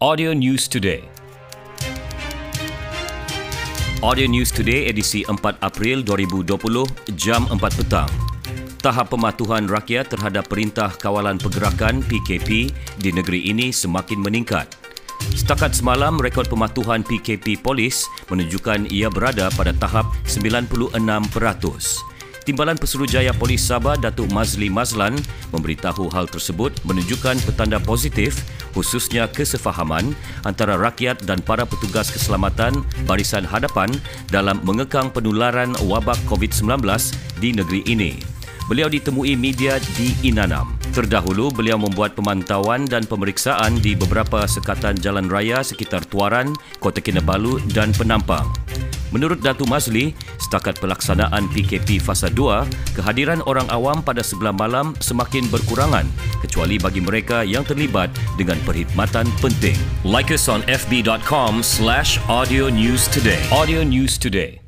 Audio News Today. Audio News Today edisi 4 April 2020 jam 4 petang. Tahap pematuhan rakyat terhadap Perintah Kawalan Pergerakan PKP di negeri ini semakin meningkat. Setakat semalam, rekod pematuhan PKP polis menunjukkan ia berada pada tahap 96%. Timbalan Pesuruhjaya Polis Sabah Datuk Mazli Mazlan memberitahu hal tersebut menunjukkan petanda positif khususnya kesefahaman antara rakyat dan para petugas keselamatan barisan hadapan dalam mengekang penularan wabak COVID-19 di negeri ini. Beliau ditemui media di Inanam. Terdahulu, beliau membuat pemantauan dan pemeriksaan di beberapa sekatan jalan raya sekitar Tuaran, Kota Kinabalu dan Penampang. Menurut Datu Mazli, setakat pelaksanaan PKP Fasa 2, kehadiran orang awam pada sebelah malam semakin berkurangan kecuali bagi mereka yang terlibat dengan perkhidmatan penting. Like us on fb.com slash audio news today. Audio News Today.